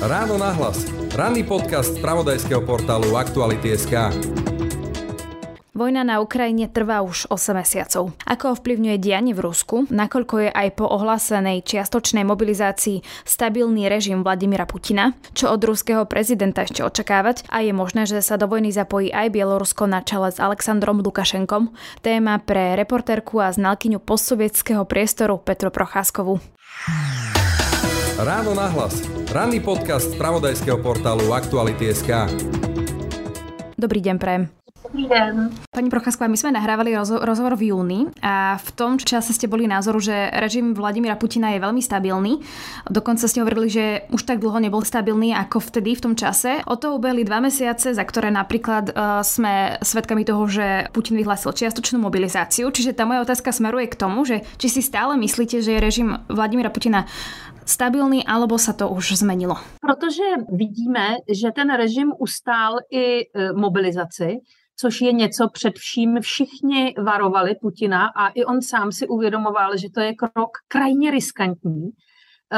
Ráno nahlas. Ranný podcast z pravodajského portálu Aktuality.sk. Vojna na Ukrajine trvá už 8 mesiacov. Ako ovplyvňuje dianie v Rusku, nakoľko je aj po ohlásenej čiastočnej mobilizácii stabilný režim Vladimira Putina, čo od ruského prezidenta ešte očakávať a je možné, že sa do vojny zapojí aj Bielorusko na čele s Alexandrom Lukašenkom, téma pre reportérku a znalkyňu postsovietského priestoru Petru Procházkovu. Ráno nahlas. Ranný podcast z pravodajského portálu Aktuality.sk. Dobrý deň, Prem. Dobrý den. Pani Procházková, my sme nahrávali rozho- rozhovor v júni a v tom čase ste boli názoru, že režim Vladimíra Putina je veľmi stabilný. Dokonca ste hovorili, že už tak dlho nebol stabilný ako vtedy v tom čase. O to ubehli dva mesiace, za ktoré napríklad uh, sme svedkami toho, že Putin vyhlásil čiastočnú mobilizáciu. Čiže tá moja otázka smeruje k tomu, že či si stále myslíte, že je režim Vladimíra Putina stabilní, alebo sa to už zmenilo? Protože vidíme, že ten režim ustál i e, mobilizaci, což je něco před vším všichni varovali Putina a i on sám si uvědomoval, že to je krok krajně riskantní e,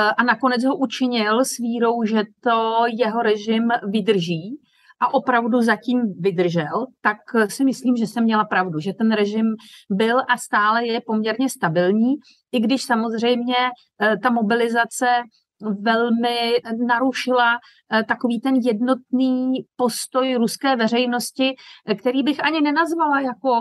a nakonec ho učinil s vírou, že to jeho režim vydrží a opravdu zatím vydržel, tak si myslím, že jsem měla pravdu, že ten režim byl a stále je poměrně stabilní, i když samozřejmě eh, ta mobilizace velmi narušila eh, takový ten jednotný postoj ruské veřejnosti, eh, který bych ani nenazvala jako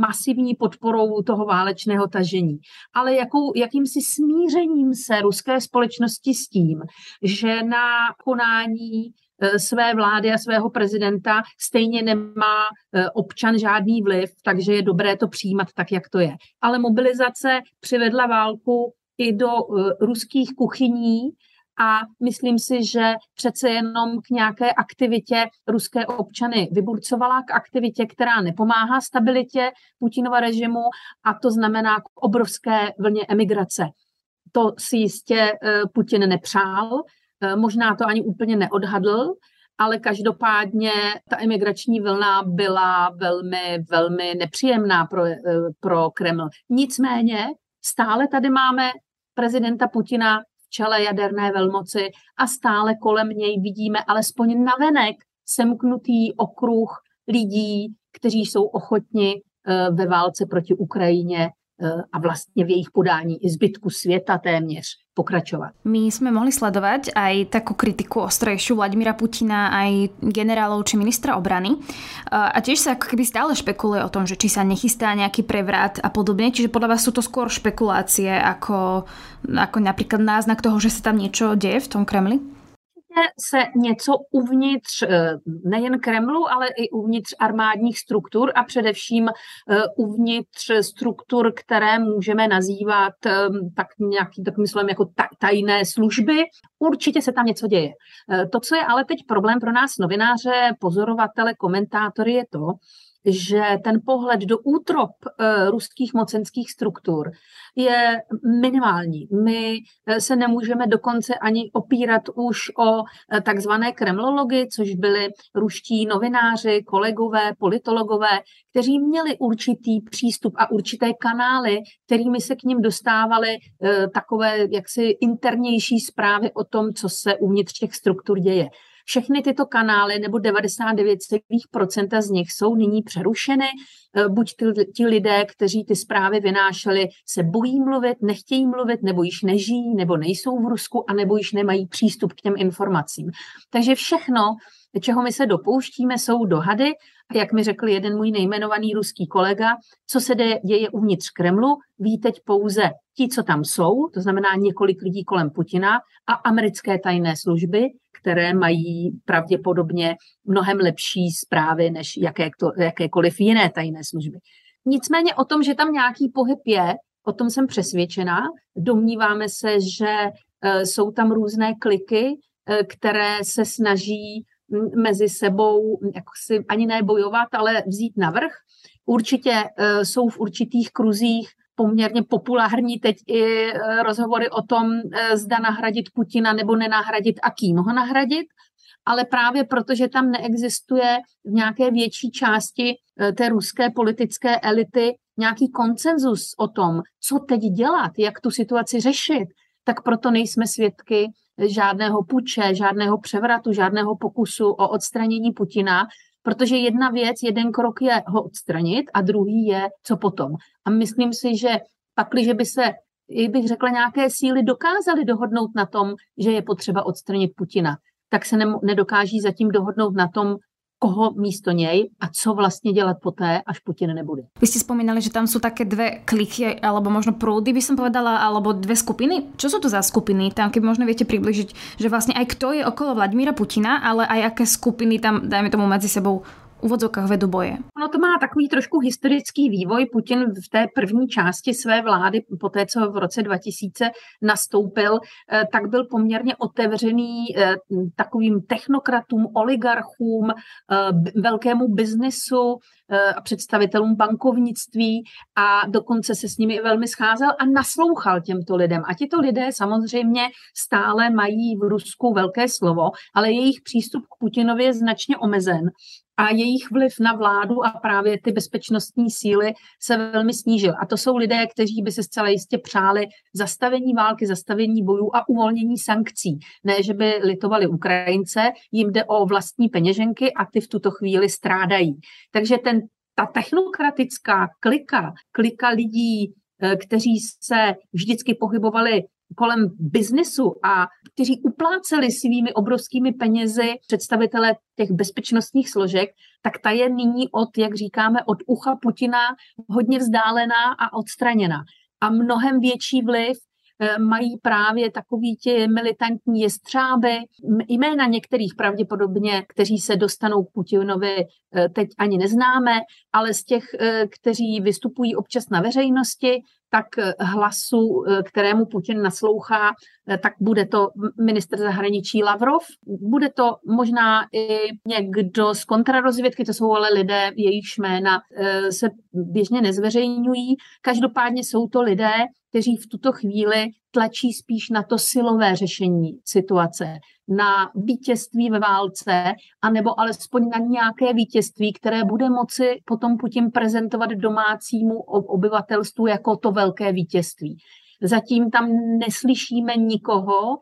masivní podporou toho válečného tažení, ale jakou, jakýmsi smířením se ruské společnosti s tím, že na konání Eh, své vlády a svého prezidenta stejně nemá eh, občan žádný vliv, takže je dobré to přijímat tak, jak to je. Ale mobilizace přivedla válku i do eh, ruských kuchyní a myslím si, že přece jenom k nějaké aktivitě ruské občany vyburcovala, k aktivitě, která nepomáhá stabilitě Putinova režimu a to znamená k obrovské vlně emigrace. To si jistě Putin nepřál, Eh, možná to ani úplně neodhadl, ale každopádně ta imigrační vlna byla velmi, velmi nepříjemná pro, eh, pro Kreml. Nicméně stále tady máme prezidenta Putina v čele jaderné velmoci a stále kolem něj vidíme alespoň navenek semknutý okruh lidí, kteří jsou ochotni eh, ve válce proti Ukrajině a vlastně v jejich podání i zbytku světa téměř pokračovať. My sme mohli sledovať aj takú kritiku ostrejšiu Vladimíra Putina, aj generálov či ministra obrany. A tiež sa ako keby stále špekuluje o tom, že či sa nechystá nejaký prevrat a podobne. Čiže podľa vás sú to skôr špekulácie ako, ako napríklad náznak toho, že sa tam niečo deje v tom Kremli? Se něco uvnitř eh, nejen Kremlu, ale i uvnitř armádních struktur a především eh, uvnitř struktur, které můžeme nazývat eh, tak nějaký takovým slovem jako tajné služby. Určitě se tam něco děje. To, co je ale teď problém pro nás novináře, pozorovatele, komentátory, je to, že ten pohled do útrop uh, ruských mocenských struktur je minimální. My uh, se nemůžeme dokonce ani opírat už o uh, takzvané kremlology, což byli ruští novináři, kolegové, politologové, kteří měli určitý přístup a určité kanály, kterými se k ním dostávaly takové jaksi internější zprávy o tom, co se uvnitř těch struktur děje. Všechny tyto kanály, nebo 99% z nich jsou nyní přerušeny. E, buď ty, ti lidé, kteří ty zprávy vynášeli, se bojí mluvit, nechtějí mluvit, nebo již nežijí, nebo nejsou v Rusku, a nebo již nemají přístup k těm informacím. Takže všechno, čeho my se dopouštíme, jsou dohady. A jak mi řekl jeden můj nejmenovaný ruský kolega, co se děje uvnitř Kremlu, ví teď pouze ti, co tam jsou, to znamená několik lidí kolem Putina a americké tajné služby, které mají pravděpodobně mnohem lepší zprávy než jaké to, jakékoliv jiné tajné služby. Nicméně o tom, že tam nějaký pohyb je, o tom jsem přesvědčená. Domníváme se, že e, jsou tam různé kliky, e, které se snaží mezi sebou jako si ani ne bojovat, ale vzít navrh. Určitě e, jsou v určitých kruzích poměrně populární teď i e, rozhovory o tom, e, zda nahradit Putina nebo nenahradit a kým ho nahradit, ale právě protože tam neexistuje v nějaké větší části e, té ruské politické elity nějaký koncenzus o tom, co teď dělat, jak tu situaci řešit, tak proto nejsme svědky žádného puče, žádného převratu, žádného pokusu o odstranění Putina, protože jedna věc, jeden krok je ho odstranit a druhý je, co potom. A myslím si, že pakliže by se jak bych řekla, nějaké síly dokázaly dohodnout na tom, že je potřeba odstranit Putina, tak se ne, nedokáží zatím dohodnout na tom, koho místo něj a co vlastně dělat poté, až Putin nebude. Vy ste spomínali, že tam sú také dve kliky, alebo možno prúdy by som povedala, alebo dve skupiny. Čo sú to za skupiny? Tam keby možno viete približiť, že vlastne aj kto je okolo Vladimíra Putina, ale aj aké skupiny tam, dajme tomu, medzi sebou uvozovkách vedu boje. Ono to má takový trošku historický vývoj. Putin v té první části své vlády, po té, co v roce 2000 nastoupil, eh, tak byl poměrně otevřený eh, takovým technokratům, oligarchům, eh, velkému biznesu, a představitelům bankovnictví a dokonce se s nimi velmi scházel a naslouchal těmto lidem. A tito lidé samozřejmě stále mají v Rusku velké slovo, ale jejich přístup k Putinovi je značně omezen a jejich vliv na vládu a právě ty bezpečnostní síly se velmi snížil. A to jsou lidé, kteří by se zcela jistě přáli zastavení války, zastavení bojů a uvolnění sankcí. Ne, že by litovali Ukrajince, jim jde o vlastní peněženky a ty v tuto chvíli strádají. Takže ten, ta technokratická klika, klika lidí, eh, kteří se vždycky pohybovali kolem biznesu a kteří upláceli svými obrovskými penězi představitele těch bezpečnostních složek, tak ta je nyní od, jak říkáme, od ucha Putina hodně vzdálená a odstraněna. A mnohem větší vliv Eh, mají právě takový ti militantní jestřáby, jména některých pravděpodobně, kteří se dostanou k Putinovi, eh, teď ani neznáme, ale z těch, eh, kteří vystupují občas na veřejnosti, tak hlasu, kterému Putin naslouchá, tak bude to minister zahraničí Lavrov, bude to možná i někdo z kontrarozvědky, to jsou ale lidé, jejichž jména se běžně nezveřejňují. Každopádně jsou to lidé, kteří v tuto chvíli tlačí spíš na to silové řešení situace, na vítězství ve válce, anebo alespoň na nějaké vítězství, které bude moci potom Putin prezentovat domácímu obyvatelstvu jako to velké vítězství. Zatím tam neslyšíme nikoho,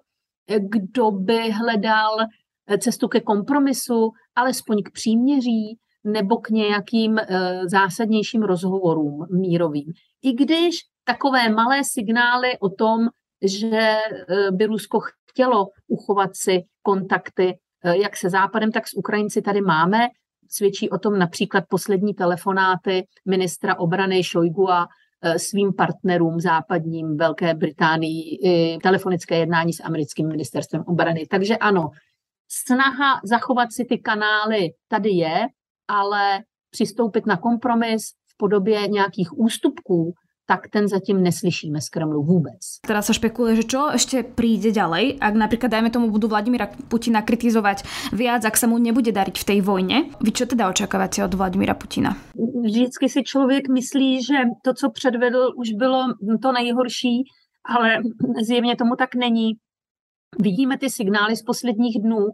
kdo by hledal cestu ke kompromisu, alespoň k příměří nebo k nějakým eh, zásadnějším rozhovorům mírovým. I když takové malé signály o tom, že eh, by Rusko chtělo uchovat si kontakty eh, jak se Západem, tak s Ukrajinci tady máme. Svědčí o tom například poslední telefonáty ministra obrany Šojgua eh, svým partnerům západním Velké Británii, telefonické jednání s americkým ministerstvem obrany. Takže ano, snaha zachovat si ty kanály tady je, ale přistoupit na kompromis v podobě nějakých ústupků tak ten zatím neslyšíme z Kremlu vůbec. Teraz sa špekuluje, že čo ešte príde ďalej, ak napríklad, dajme tomu, budú Vladimíra Putina kritizovať viac, ak sa mu nebude dariť v tej vojne. Vy čo teda očakávate od Vladimíra Putina? Vždycky si člověk myslí, že to, co předvedl, už bylo to nejhorší, ale zjevně tomu tak není. Vidíme ty signály z posledních dnů,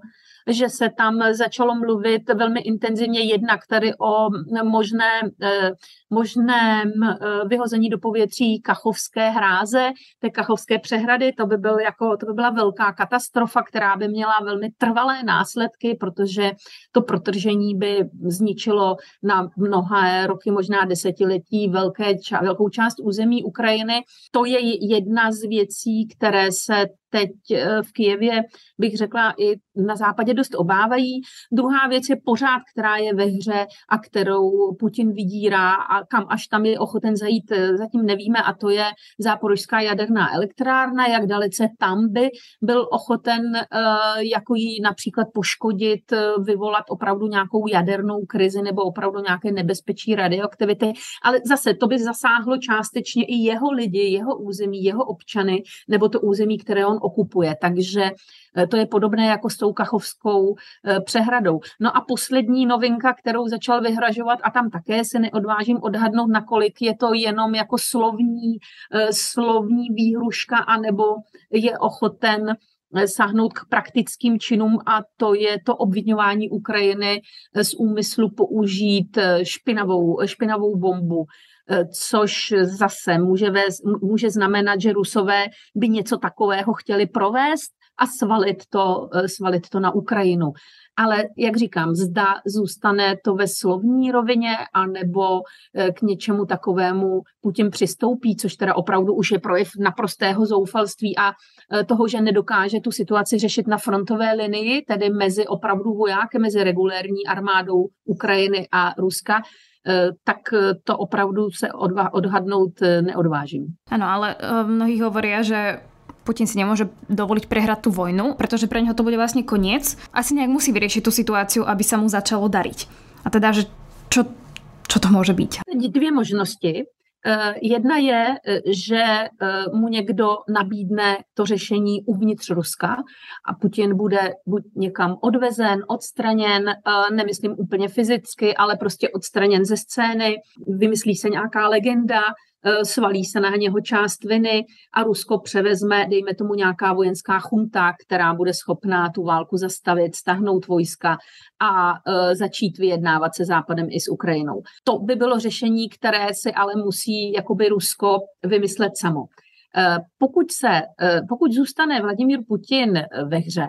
že se tam začalo mluvit velmi intenzivně jednak tady o možné, eh, možném eh, vyhození do povětří kachovské hráze, té kachovské přehrady, to by, byl jako, to by byla velká katastrofa, která by měla velmi trvalé následky, protože to protržení by zničilo na mnohé roky, možná desetiletí velké, velkou část území Ukrajiny. To je jedna z věcí, které se teď eh, v Kijevě, bych řekla, i na západě dost obávají. Druhá věc je pořád, která je ve hře a kterou Putin vydírá a kam až tam je ochoten zajít, eh, zatím nevíme, a to je záporožská jaderná elektrárna, jak dalece tam by byl ochoten eh, jako ji například poškodit, vyvolat opravdu nějakou jadernou krizi nebo opravdu nějaké nebezpečí radioaktivity. Ale zase to by zasáhlo částečně i jeho lidi, jeho území, jeho občany, nebo to území, které on okupuje. Takže eh, to je podobné jako s tou kachovskou eh, přehradou. No a poslední novinka, kterou začal vyhražovat, a tam také se neodvážím odhadnout, nakolik je to jenom jako slovní, eh, slovní výhruška, anebo je ochoten sáhnout k praktickým činům a to je to obvinování Ukrajiny z úmyslu použít špinavou, špinavou bombu což zase může, vést, může znamenat, že Rusové by něco takového chtěli provést a svalit to, svalit to na Ukrajinu ale jak říkám, zda zůstane to ve slovní rovině, anebo eh, k něčemu takovému Putin přistoupí, což teda opravdu už je projev naprostého zoufalství a eh, toho, že nedokáže tu situaci řešit na frontové linii, tedy mezi opravdu vojáky, mezi regulérní armádou Ukrajiny a Ruska, eh, tak to opravdu se odhadnout neodvážím. Ano, ale mnohí hovorí, že Putin si nemôže dovoliť prehrať tú vojnu, pretože pre neho to bude vlastne koniec. Asi nejak musí vyriešiť tú situáciu, aby sa mu začalo dariť. A teda, že čo, čo to môže byť? Dvě možnosti. Eh, jedna je, eh, že eh, mu někdo nabídne to řešení uvnitř Ruska a Putin bude buď někam odvezen, odstraněn, nemyslím úplně fyzicky, ale prostě odstraněn ze scény, vymyslí se nějaká legenda, svalí se na něho část viny a Rusko převezme, dejme tomu nějaká vojenská chunta, která bude schopná tu válku zastavit, stahnout vojska a eh, začít vyjednávat se Západem i s Ukrajinou. To by bylo řešení, které si ale musí jakoby Rusko vymyslet samo. Eh, pokud, se, pokud zůstane Vladimír Putin ve hře,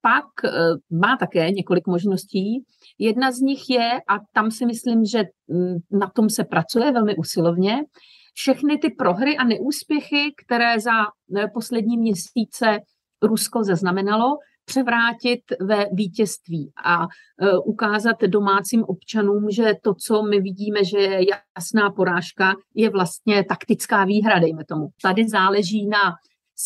pak má také několik možností. Jedna z nich je, a tam si myslím, že mm, na tom se pracuje velmi usilovně, všechny ty prohry a neúspěchy, které za eh, poslední měsíce Rusko zaznamenalo, převrátit ve vítězství a eh, ukázat domácím občanům, že to, co my vidíme, že je jasná porážka, je vlastně taktická výhra, dejme tomu. Tady záleží na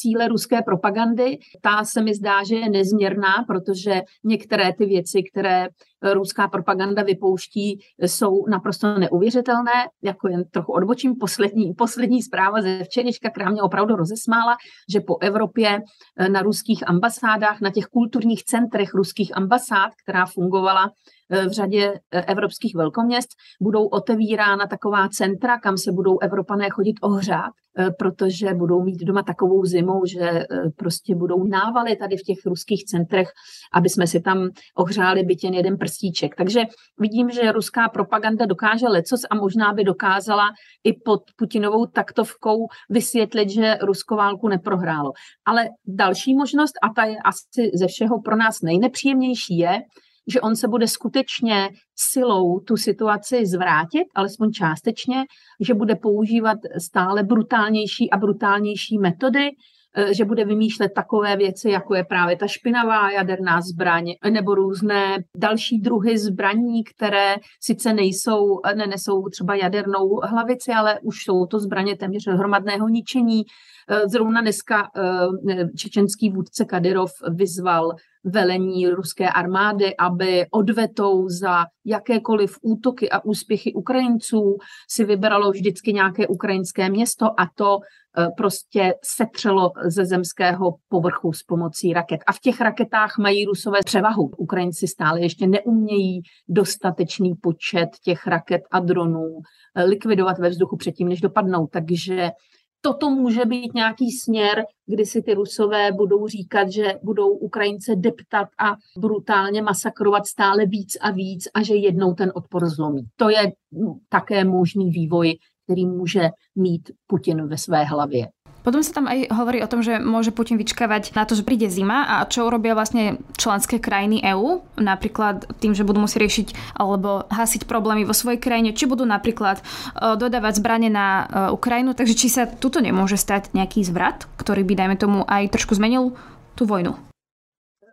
síle ruské propagandy. Ta se mi zdá, že je nezměrná, protože některé ty věci, které ruská propaganda vypouští, jsou naprosto neuvěřitelné. Jako jen trochu odbočím, poslední, poslední zpráva ze včerejška, která mě opravdu rozesmála, že po Evropě eh, na ruských ambasádách, na těch kulturních centrech ruských ambasád, která fungovala v řadě eh, evropských velkoměst budou otevírána taková centra, kam se budou Evropané chodit ohřát, eh, protože budou mít doma takovou zimou, že prostě budou návaly tady v těch ruských centrech, aby jsme si tam ohřáli byt jen jeden prstíček. Takže vidím, že ruská propaganda dokáže lecos a možná by dokázala i pod Putinovou taktovkou vysvětlit, že Rusko válku neprohrálo. Ale další možnost, a ta je asi ze všeho pro nás nejnepříjemnější, je, že on se bude skutečně silou tu situaci zvrátit, alespoň částečně, že bude používat stále brutálnější a brutálnější metody, eh, že bude vymýšlet takové věci, jako je právě ta špinavá jaderná zbraň, nebo různé další druhy zbraní, které sice nejsou, nenesou třeba jadernou hlavici, ale už jsou to zbraně téměř hromadného ničení. Eh, zrovna dneska eh, čečenský vůdce Kadyrov vyzval velení ruské armády, aby odvetou za jakékoliv útoky a úspěchy Ukrajinců si vybralo vždycky nějaké ukrajinské město a to e, prostě setřelo ze zemského povrchu s pomocí raket. A v těch raketách mají rusové převahu. Ukrajinci stále ještě neumějí dostatečný počet těch raket a dronů e, likvidovat ve vzduchu předtím, než dopadnou. Takže toto může být nějaký směr, kdy si ty rusové budou říkat, že budou Ukrajince deptat a brutálně masakrovat stále víc a víc a že jednou ten odpor zlomí. To je také možný vývoj, který může mít Putin ve své hlavě. Potom sa tam aj hovorí o tom, že môže Putin vyčkávať na to, že príde zima a čo urobia vlastne členské krajiny EÚ, napríklad tým, že budú musieť riešiť alebo hasiť problémy vo svojej krajine, či budú napríklad e, dodávať zbranie na e, Ukrajinu, takže či sa tuto nemôže stať nejaký zvrat, ktorý by, dajme tomu, aj trošku zmenil tú vojnu.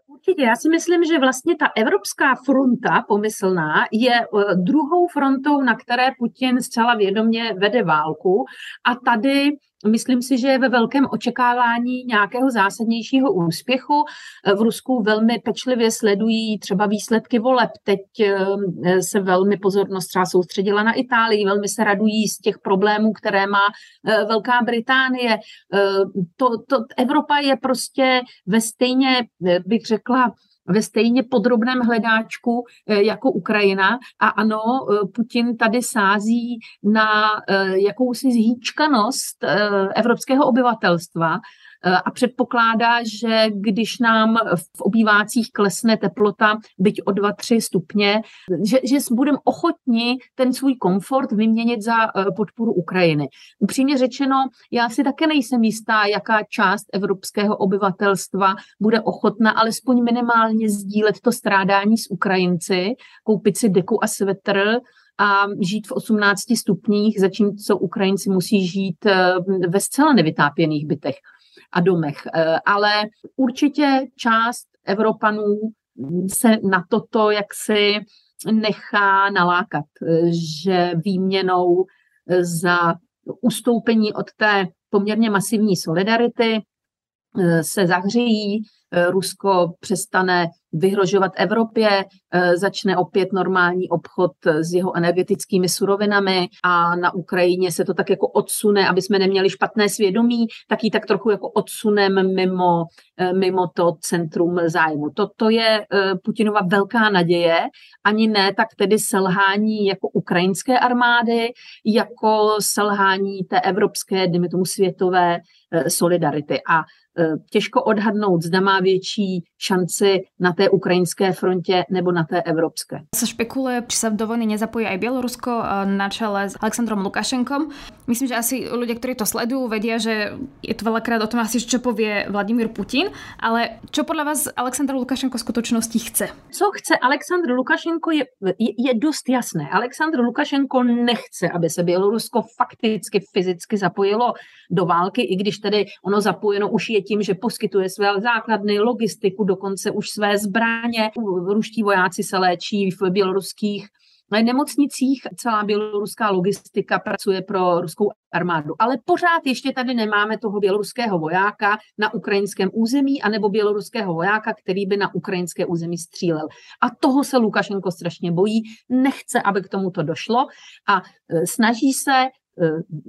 Určitě. Já si myslím, že vlastně ta evropská fronta pomyslná je e, druhou frontou, na které Putin zcela vědomě vede válku. A tady Myslím si, že je ve velkém očekávání nějakého zásadnějšího úspěchu. V Rusku velmi pečlivě sledují třeba výsledky voleb. Teď eh, se velmi pozornost třeba soustředila na Itálii, velmi se radují z těch problémů, které má eh, Velká Británie. Eh, to, to, Evropa je prostě ve stejně, bych řekla, ve stejně podrobném hledáčku eh, jako Ukrajina. A ano, eh, Putin tady sází na eh, jakousi zhýčkanost evropského obyvatelstva, a předpokládá, že když nám v obývácích klesne teplota byť o 2-3 stupně, že, že budeme ochotni ten svůj komfort vyměnit za podporu Ukrajiny. Upřímně řečeno, já si také nejsem jistá, jaká část evropského obyvatelstva bude ochotna alespoň minimálně sdílet to strádání s Ukrajinci, koupit si deku a svetr a žít v 18 stupních, zatímco Ukrajinci musí žít eh, ve zcela nevytápěných bytech a domech. Eh, ale určitě část Evropanů se na toto jaksi nechá nalákat, eh, že výměnou za ustoupení od té poměrně masivní solidarity se zahřejí, Rusko přestane vyhrožovat Evropě, eh, začne opět normální obchod s jeho energetickými surovinami a na Ukrajině se to tak jako odsune, aby jsme neměli špatné svědomí, tak ji tak trochu jako odsuneme mimo, eh, mimo to centrum zájmu. Toto je eh, Putinova velká naděje, ani ne tak tedy selhání jako ukrajinské armády, jako selhání té evropské, dejme tomu světové solidarity. A těžko odhadnout, zda má větší šanci na té ukrajinské frontě nebo na té evropské. Se špekuluje, či sa do vojny nezapojí aj Bielorusko na čele s Aleksandrom Lukašenkom. Myslím, že asi ľudia, ktorí to sledujú, vedia, že je to veľakrát o tom asi, čo povie Vladimír Putin, ale čo podľa vás Aleksandr Lukašenko v skutočnosti chce? Co chce Aleksandr Lukašenko je, je, je dost jasné. Aleksandr Lukašenko nechce, aby se Bělorusko fakticky, fyzicky zapojilo do války, i když tedy ono zapojeno už je tím, že poskytuje své základny, logistiku, dokonce už své zbraně. Ruští vojáci se léčí v běloruských nemocnicích celá běloruská logistika pracuje pro ruskou armádu. Ale pořád ještě tady nemáme toho běloruského vojáka na ukrajinském území, anebo běloruského vojáka, který by na ukrajinské území střílel. A toho se Lukašenko strašně bojí, nechce, aby k tomuto došlo a e, snaží se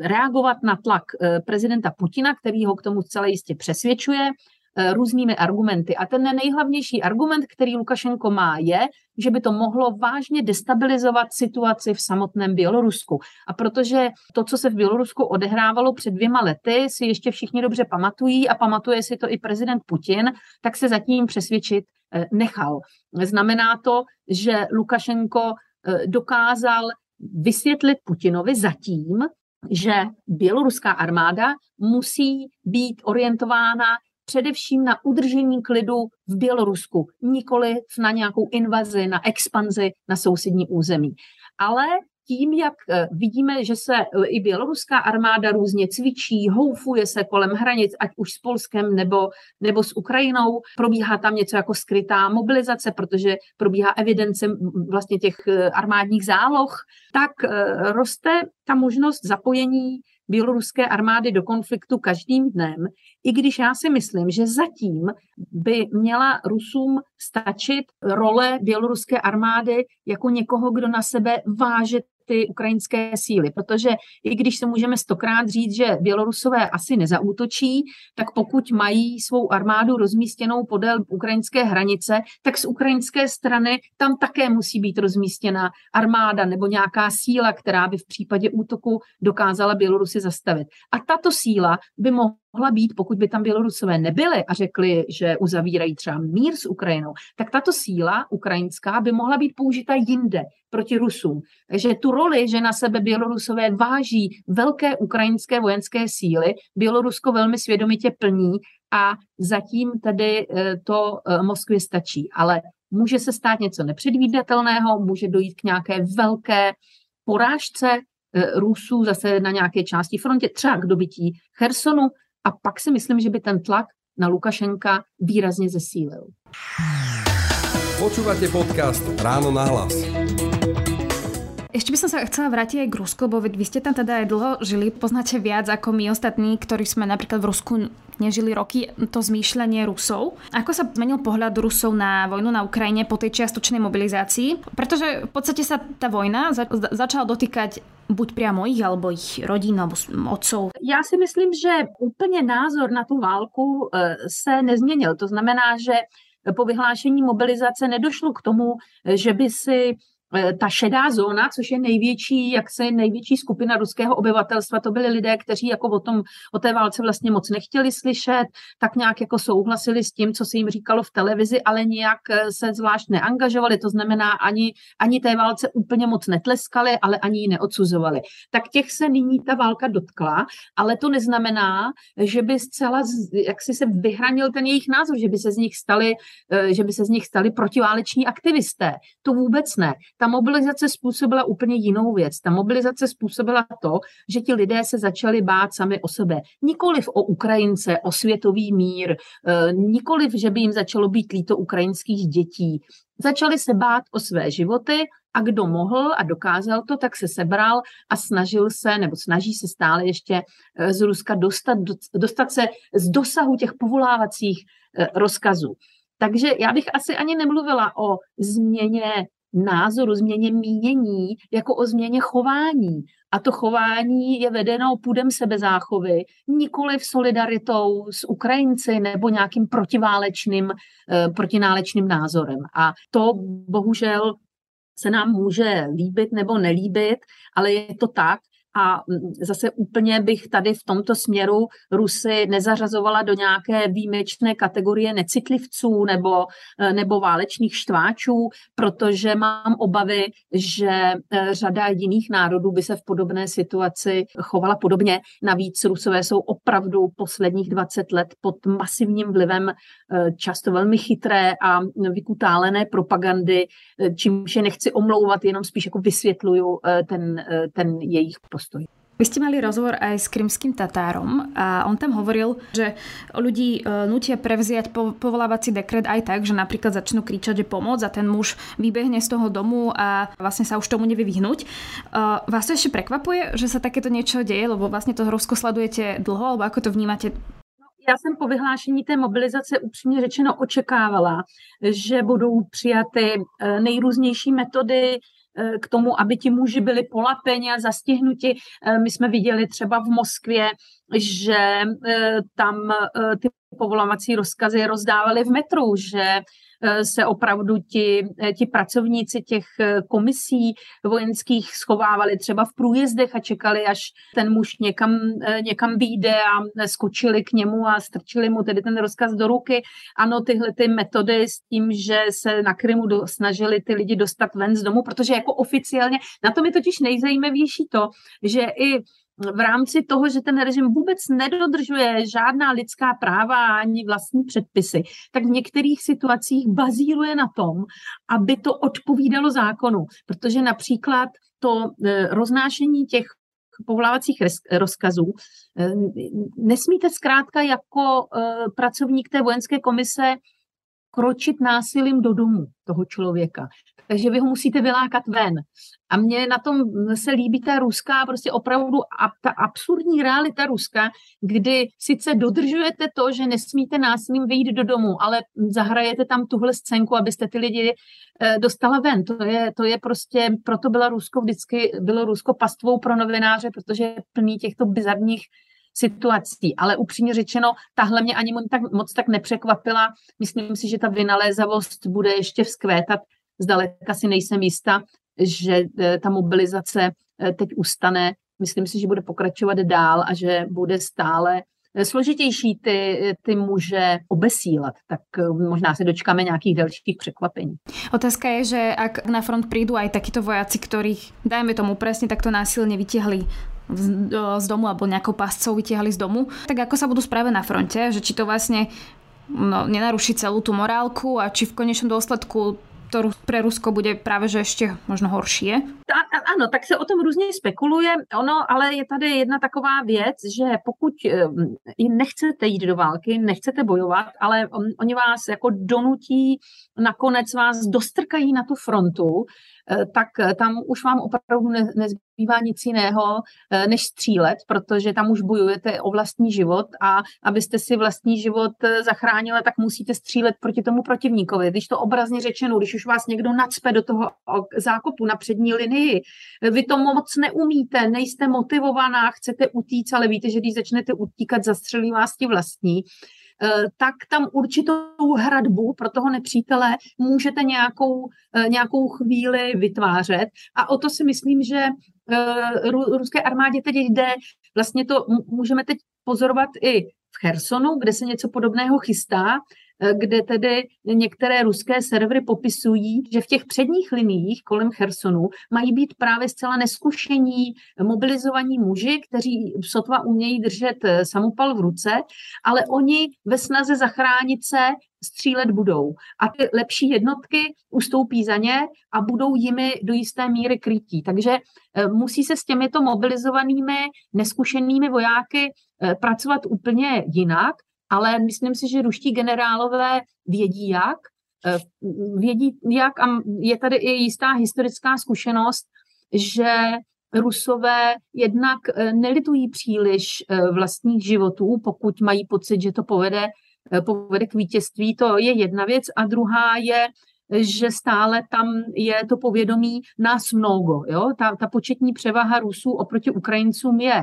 reagovat na tlak e, prezidenta Putina, který ho k tomu zcela jistě přesvědčuje, Eh, různými argumenty. A ten nejhlavnější argument, který Lukašenko má, je, že by to mohlo vážně destabilizovat situaci v samotném Bělorusku. A protože to, co se v Bělorusku odehrávalo před dvěma lety, si ještě všichni dobře pamatují a pamatuje si to i prezident Putin, tak se zatím přesvědčit eh, nechal. Znamená to, že Lukašenko eh, dokázal vysvětlit Putinovi zatím, že běloruská armáda musí být orientována především na udržení klidu v Bělorusku, nikoli na nějakou invazi, na expanzi na sousední území. Ale tím, jak eh, vidíme, že se eh, i běloruská armáda různě cvičí, houfuje se kolem hranic, ať už s Polskem nebo, nebo s Ukrajinou, probíhá tam něco jako skrytá mobilizace, protože probíhá evidence vlastně těch eh, armádních záloh, tak roste ta možnost zapojení běloruské armády do konfliktu každým dnem, i když já si myslím, že zatím by měla Rusům stačit role běloruské armády jako někoho, kdo na sebe váže ty ukrajinské síly, protože i když se můžeme stokrát říct, že Bělorusové asi nezaútočí, tak pokud mají svou armádu rozmístěnou podél ukrajinské hranice, tak z ukrajinské strany tam také musí být rozmístěna armáda nebo nějaká síla, která by v případě útoku dokázala Bělorusy zastavit. A tato síla by mohla mohla být, pokud by tam Bělorusové nebyly a řekli, že uzavírají třeba mír s Ukrajinou, tak tato síla ukrajinská by mohla být použita jinde proti Rusům. Takže tu roli, že na sebe Bělorusové váží velké ukrajinské vojenské síly, Bělorusko velmi svědomitě plní a zatím tedy eh, to eh, Moskvě stačí. Ale může se stát něco nepředvídatelného, může dojít k nějaké velké porážce eh, Rusů zase na nějaké části frontě, třeba k dobytí Chersonu, a pak si myslím, že by ten tlak na Lukašenka výrazně zesílil. Počúvate podcast Ráno na hlas. Ešte by som sa chcela vrátiť aj k Rusku, bo vy ste tam teda aj dlho žili, poznáte viac ako my ostatní, ktorí sme napríklad v Rusku nežili roky, to zmýšľanie Rusov. Ako sa zmenil pohľad Rusov na vojnu na Ukrajine po tej čiastočnej mobilizácii? Pretože v podstate sa tá vojna za- začala dotýkať buď priamo ich, alebo ich rodín, alebo otcov. Já si myslím, že úplně názor na tu válku eh, se nezměnil. To znamená, že po vyhlášení mobilizace nedošlo k tomu, že by si Eh, ta šedá zóna, což je největší, jak se největší skupina ruského obyvatelstva, to byli lidé, kteří jako o, tom, o té válce vlastně moc nechtěli slyšet, tak nějak jako souhlasili s tím, co se jim říkalo v televizi, ale nijak eh, se zvlášť neangažovali, to znamená ani, ani té válce úplně moc netleskali, ale ani ji neodsuzovali. Tak těch se nyní ta válka dotkla, ale to neznamená, že by zcela, jak si se vyhranil ten jejich názor, že by se z nich stali, eh, že by se z nich stali protiváleční aktivisté. To vůbec ne. Ta mobilizace způsobila úplně jinou věc. Ta mobilizace způsobila to, že ti lidé se začali bát sami o sebe. Nikoliv o Ukrajince, o světový mír, eh, nikoliv, že by jim začalo být líto ukrajinských dětí. Začali se bát o své životy a kdo mohl a dokázal to, tak se sebral a snažil se, nebo snaží se stále ještě eh, z Ruska dostat, dostat se z dosahu těch povolávacích eh, rozkazů. Takže já bych asi ani nemluvila o změně názoru, změně mínění, jako o změně chování. A to chování je vedeno půdem sebezáchovy, nikoli v solidaritou s Ukrajinci nebo nějakým protiválečným, eh, protinálečným názorem. A to bohužel se nám může líbit nebo nelíbit, ale je to tak a mm, zase úplně bych tady v tomto směru Rusy nezařazovala do nějaké výjimečné kategorie necitlivců nebo, eh, nebo válečných štváčů, protože mám obavy, že eh, řada jiných národů by se v podobné situaci chovala podobně. Navíc Rusové jsou opravdu posledních 20 let pod masivním vlivem eh, často velmi chytré a vykutálené propagandy, čímž je nechci omlouvat, jenom spíš jako vysvětluju ten, ten jejich postoj postoj. Vy ste mali rozhovor aj s krymským Tatárom a on tam hovoril, že ľudí e, nutia prevziať povolávací dekret aj tak, že napríklad začnú kričať, že pomoc a ten muž vybehne z toho domu a vlastne sa už tomu nevie vyhnúť. E, vás to ešte prekvapuje, že sa takéto niečo deje, lebo vlastne to Rusko sledujete dlho, alebo ako to vnímate? Já jsem po vyhlášení té mobilizace upřímně řečeno očekávala, že budou přijaty e, nejrůznější metody Eh, k tomu, aby ti muži byli polapeni a zastihnuti. Eh, my jsme viděli třeba v Moskvě, že eh, tam ty povolovací rozkazy rozdávali v metru, že Eh, se opravdu ti, eh, ti pracovníci těch eh, komisí vojenských schovávali třeba v průjezdech a čekali, až ten muž někam, někam vyjde a skočili k němu a strčili mu tedy ten rozkaz do ruky. Ano, tyhle ty metody s tím, že se na Krymu do, snažili ty lidi dostat ven z domu, protože jako oficiálně, na tom je totiž nejzajímavější to, že i v rámci toho, že ten režim vůbec nedodržuje žádná lidská práva ani vlastní předpisy, tak v některých situacích bazíruje na tom, aby to odpovídalo zákonu. Protože například to e, roznášení těch povolávacích rozkazů e, nesmíte zkrátka jako e, pracovník té vojenské komise kročit násilím do domu toho člověka. Takže vy ho musíte vylákat ven. A mně na tom se líbí ta ruská, prostě opravdu a, ta absurdní realita Ruska, kdy sice dodržujete to, že nesmíte násilím vyjít do domu, ale zahrajete tam tuhle scénku, abyste ty lidi eh, dostala ven. To je, to je prostě, proto byla Rusko vždycky, bylo Rusko pastvou pro novináře, protože je plný těchto bizarních situací. Ale upřímně řečeno, tahle mě ani tak, moc tak nepřekvapila. Myslím si, že ta vynalézavost bude ještě vzkvétat. Zdaleka si nejsem jistá, že eh, ta mobilizace eh, teď ustane. Myslím si, že bude pokračovat dál a že bude stále eh, složitější ty, ty muže obesílat, tak možná se dočkáme nějakých dalších překvapení. Otázka je, že ak na front prídu aj takíto vojaci, ktorých, dajme tomu presne takto násilne vytiahli z domu alebo nejakou páscou vytiahli z domu, tak ako sa budú správať na fronte, že či to vlastne no, nenaruší celú tú morálku a či v konečnom dôsledku to pre Rusko bude právě že ještě možno horší. Ta, ano, tak se o tom různě spekuluje. Ono, ale je tady jedna taková věc, že pokud nechcete jít do války, nechcete bojovat, ale on, oni vás jako donutí, nakonec vás dostrkají na tu frontu, Eh, tak eh, tam už vám opravdu ne, nezbývá nic jiného, eh, než střílet, protože tam už bojujete o vlastní život a abyste si vlastní život zachránili, tak musíte střílet proti tomu protivníkovi. Když to obrazně řečeno, když už vás někdo nacpe do toho zákopu na přední linii, vy to moc neumíte, nejste motivovaná, chcete utíct, ale víte, že když začnete utíkat, zastřelí vás ti vlastní, tak tam určitou hradbu pro toho nepřítele můžete nějakou, nějakou chvíli vytvářet. A o to si myslím, že ruské armádě teď jde. Vlastně to můžeme teď pozorovat i v Chersonu, kde se něco podobného chystá, Eh, kde tedy některé ruské servery popisují, že v těch předních liniích kolem Chersonu mají být právě zcela neskušení mobilizovaní muži, kteří sotva umějí držet eh, samopal v ruce, ale oni ve snaze zachránit se střílet budou. A ty lepší jednotky ustoupí za ně a budou jimi do jisté míry krytí. Takže eh, musí se s těmito mobilizovanými, neskušenými vojáky pracovat úplně jinak ale myslím si, že ruští generálové vědí jak, eh, vědí jak a je tady i jistá historická zkušenost, že Rusové jednak eh, nelitují příliš eh, vlastních životů, pokud mají pocit, že to povede, povede k vítězství, to je jedna věc. A druhá je, že stále tam je to povědomí nás mnogo. Jo? Ta, ta početní převaha Rusů oproti Ukrajincům je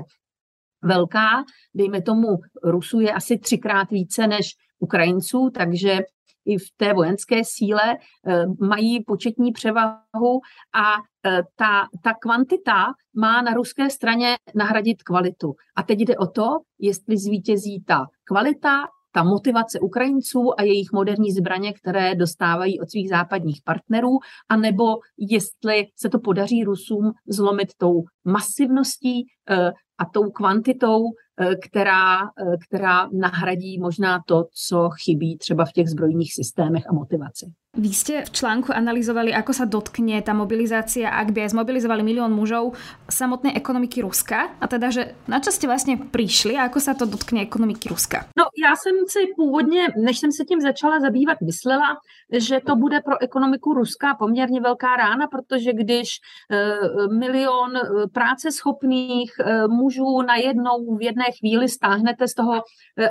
velká, dejme tomu Rusů je asi třikrát více než Ukrajinců, takže i v té vojenské síle eh, mají početní převahu a eh, ta, ta kvantita má na ruské straně nahradit kvalitu. A teď jde o to, jestli zvítězí ta kvalita ta motivace Ukrajinců a jejich moderní zbraně, které dostávají od svých západních partnerů, anebo jestli se to podaří Rusům zlomit tou masivností eh, a tou kvantitou, eh, která, eh, která nahradí možná to, co chybí třeba v těch zbrojních systémech a motivaci. Vy ste v článku analyzovali, ako sa dotkne tá mobilizácia, ak by aj zmobilizovali milión mužov samotnej ekonomiky Ruska. A teda, že na čo ste vlastně přišli a ako sa to dotkne ekonomiky Ruska? No, já jsem si původně, než jsem se tím začala zabývat, myslela, že to bude pro ekonomiku Ruska poměrně velká rána, protože když uh, milion uh, práce schopných uh, mužů najednou v jedné chvíli stáhnete z toho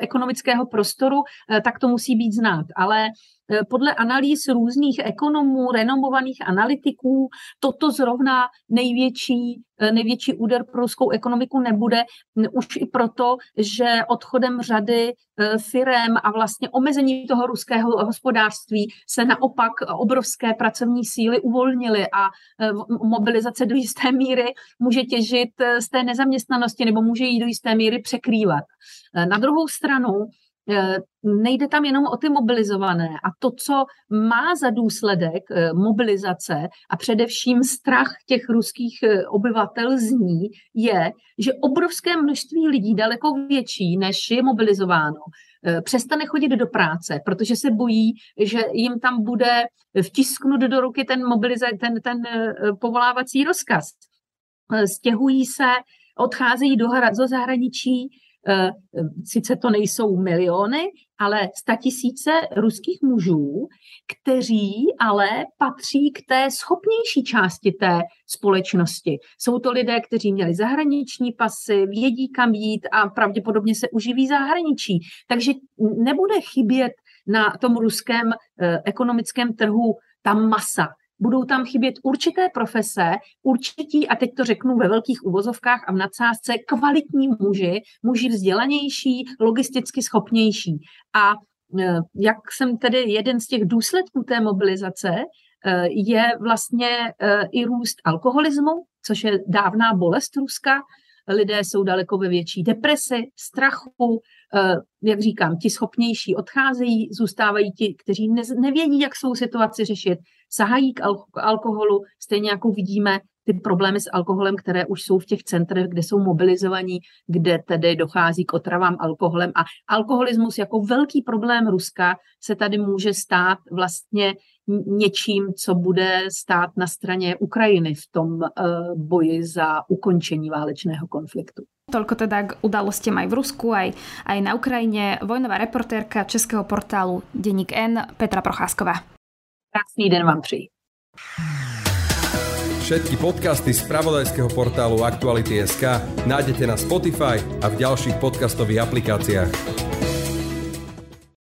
ekonomického prostoru, tak to musí být znát. Ale Eh, podle analýz různých ekonomů, renomovaných analytiků, toto zrovna největší, eh, největší úder pro ruskou ekonomiku nebude, už i proto, že odchodem řady eh, firem a vlastně omezení toho ruského hospodářství se naopak obrovské pracovní síly uvolnily a mobilizace do jisté míry může těžit z té nezaměstnanosti nebo může ji do jisté míry překrývat. Na druhou stranu Eh, nejde tam jenom o ty mobilizované. A to, co má za důsledek eh, mobilizace a především strach těch ruských eh, obyvatel z ní, je, že obrovské množství lidí, daleko větší, než je mobilizováno, přestane chodit do práce, protože se bojí, že jim tam bude vtisknut do ruky ten, mobiliza- ten, ten povolávací rozkaz. Stěhují se, odcházejí do, do zahraničí, Eh, sice to nejsou miliony, ale statisíce ruských mužů, kteří ale patří k té schopnější části té společnosti. Jsou to lidé, kteří měli zahraniční pasy, vědí kam jít a pravděpodobně se uživí zahraničí. Takže nebude chybět na tom ruském eh, ekonomickém trhu ta masa budou tam chybět určité profese, určití, a teď to řeknu ve velkých uvozovkách a v nadsázce, kvalitní muži, muži vzdělanější, logisticky schopnější. A e, jak jsem tedy jeden z těch důsledků té mobilizace, e, je vlastně e, i růst alkoholismu, což je dávná bolest Ruska, lidé jsou daleko ve větší depresi, strachu, jak říkám, ti schopnější odcházejí, zůstávají ti, kteří nevědí, jak svou situaci řešit, sahají k alkoholu, stejně jako vidíme ty problémy s alkoholem, které už jsou v těch centrech, kde jsou mobilizovaní, kde tedy dochází k otravám alkoholem. A alkoholismus jako velký problém Ruska se tady může stát vlastně něčím, co bude stát na straně Ukrajiny v tom uh, boji za ukončení válečného konfliktu. Toľko teda k udalostiam aj v Rusku, aj, aj na Ukrajine. Vojnová reportérka českého portálu Deník N Petra Procházková. Krásný den vám přeji. Všetky podcasty z pravodajského portálu Aktuality.sk nájdete na Spotify a v ďalších podcastových aplikáciách.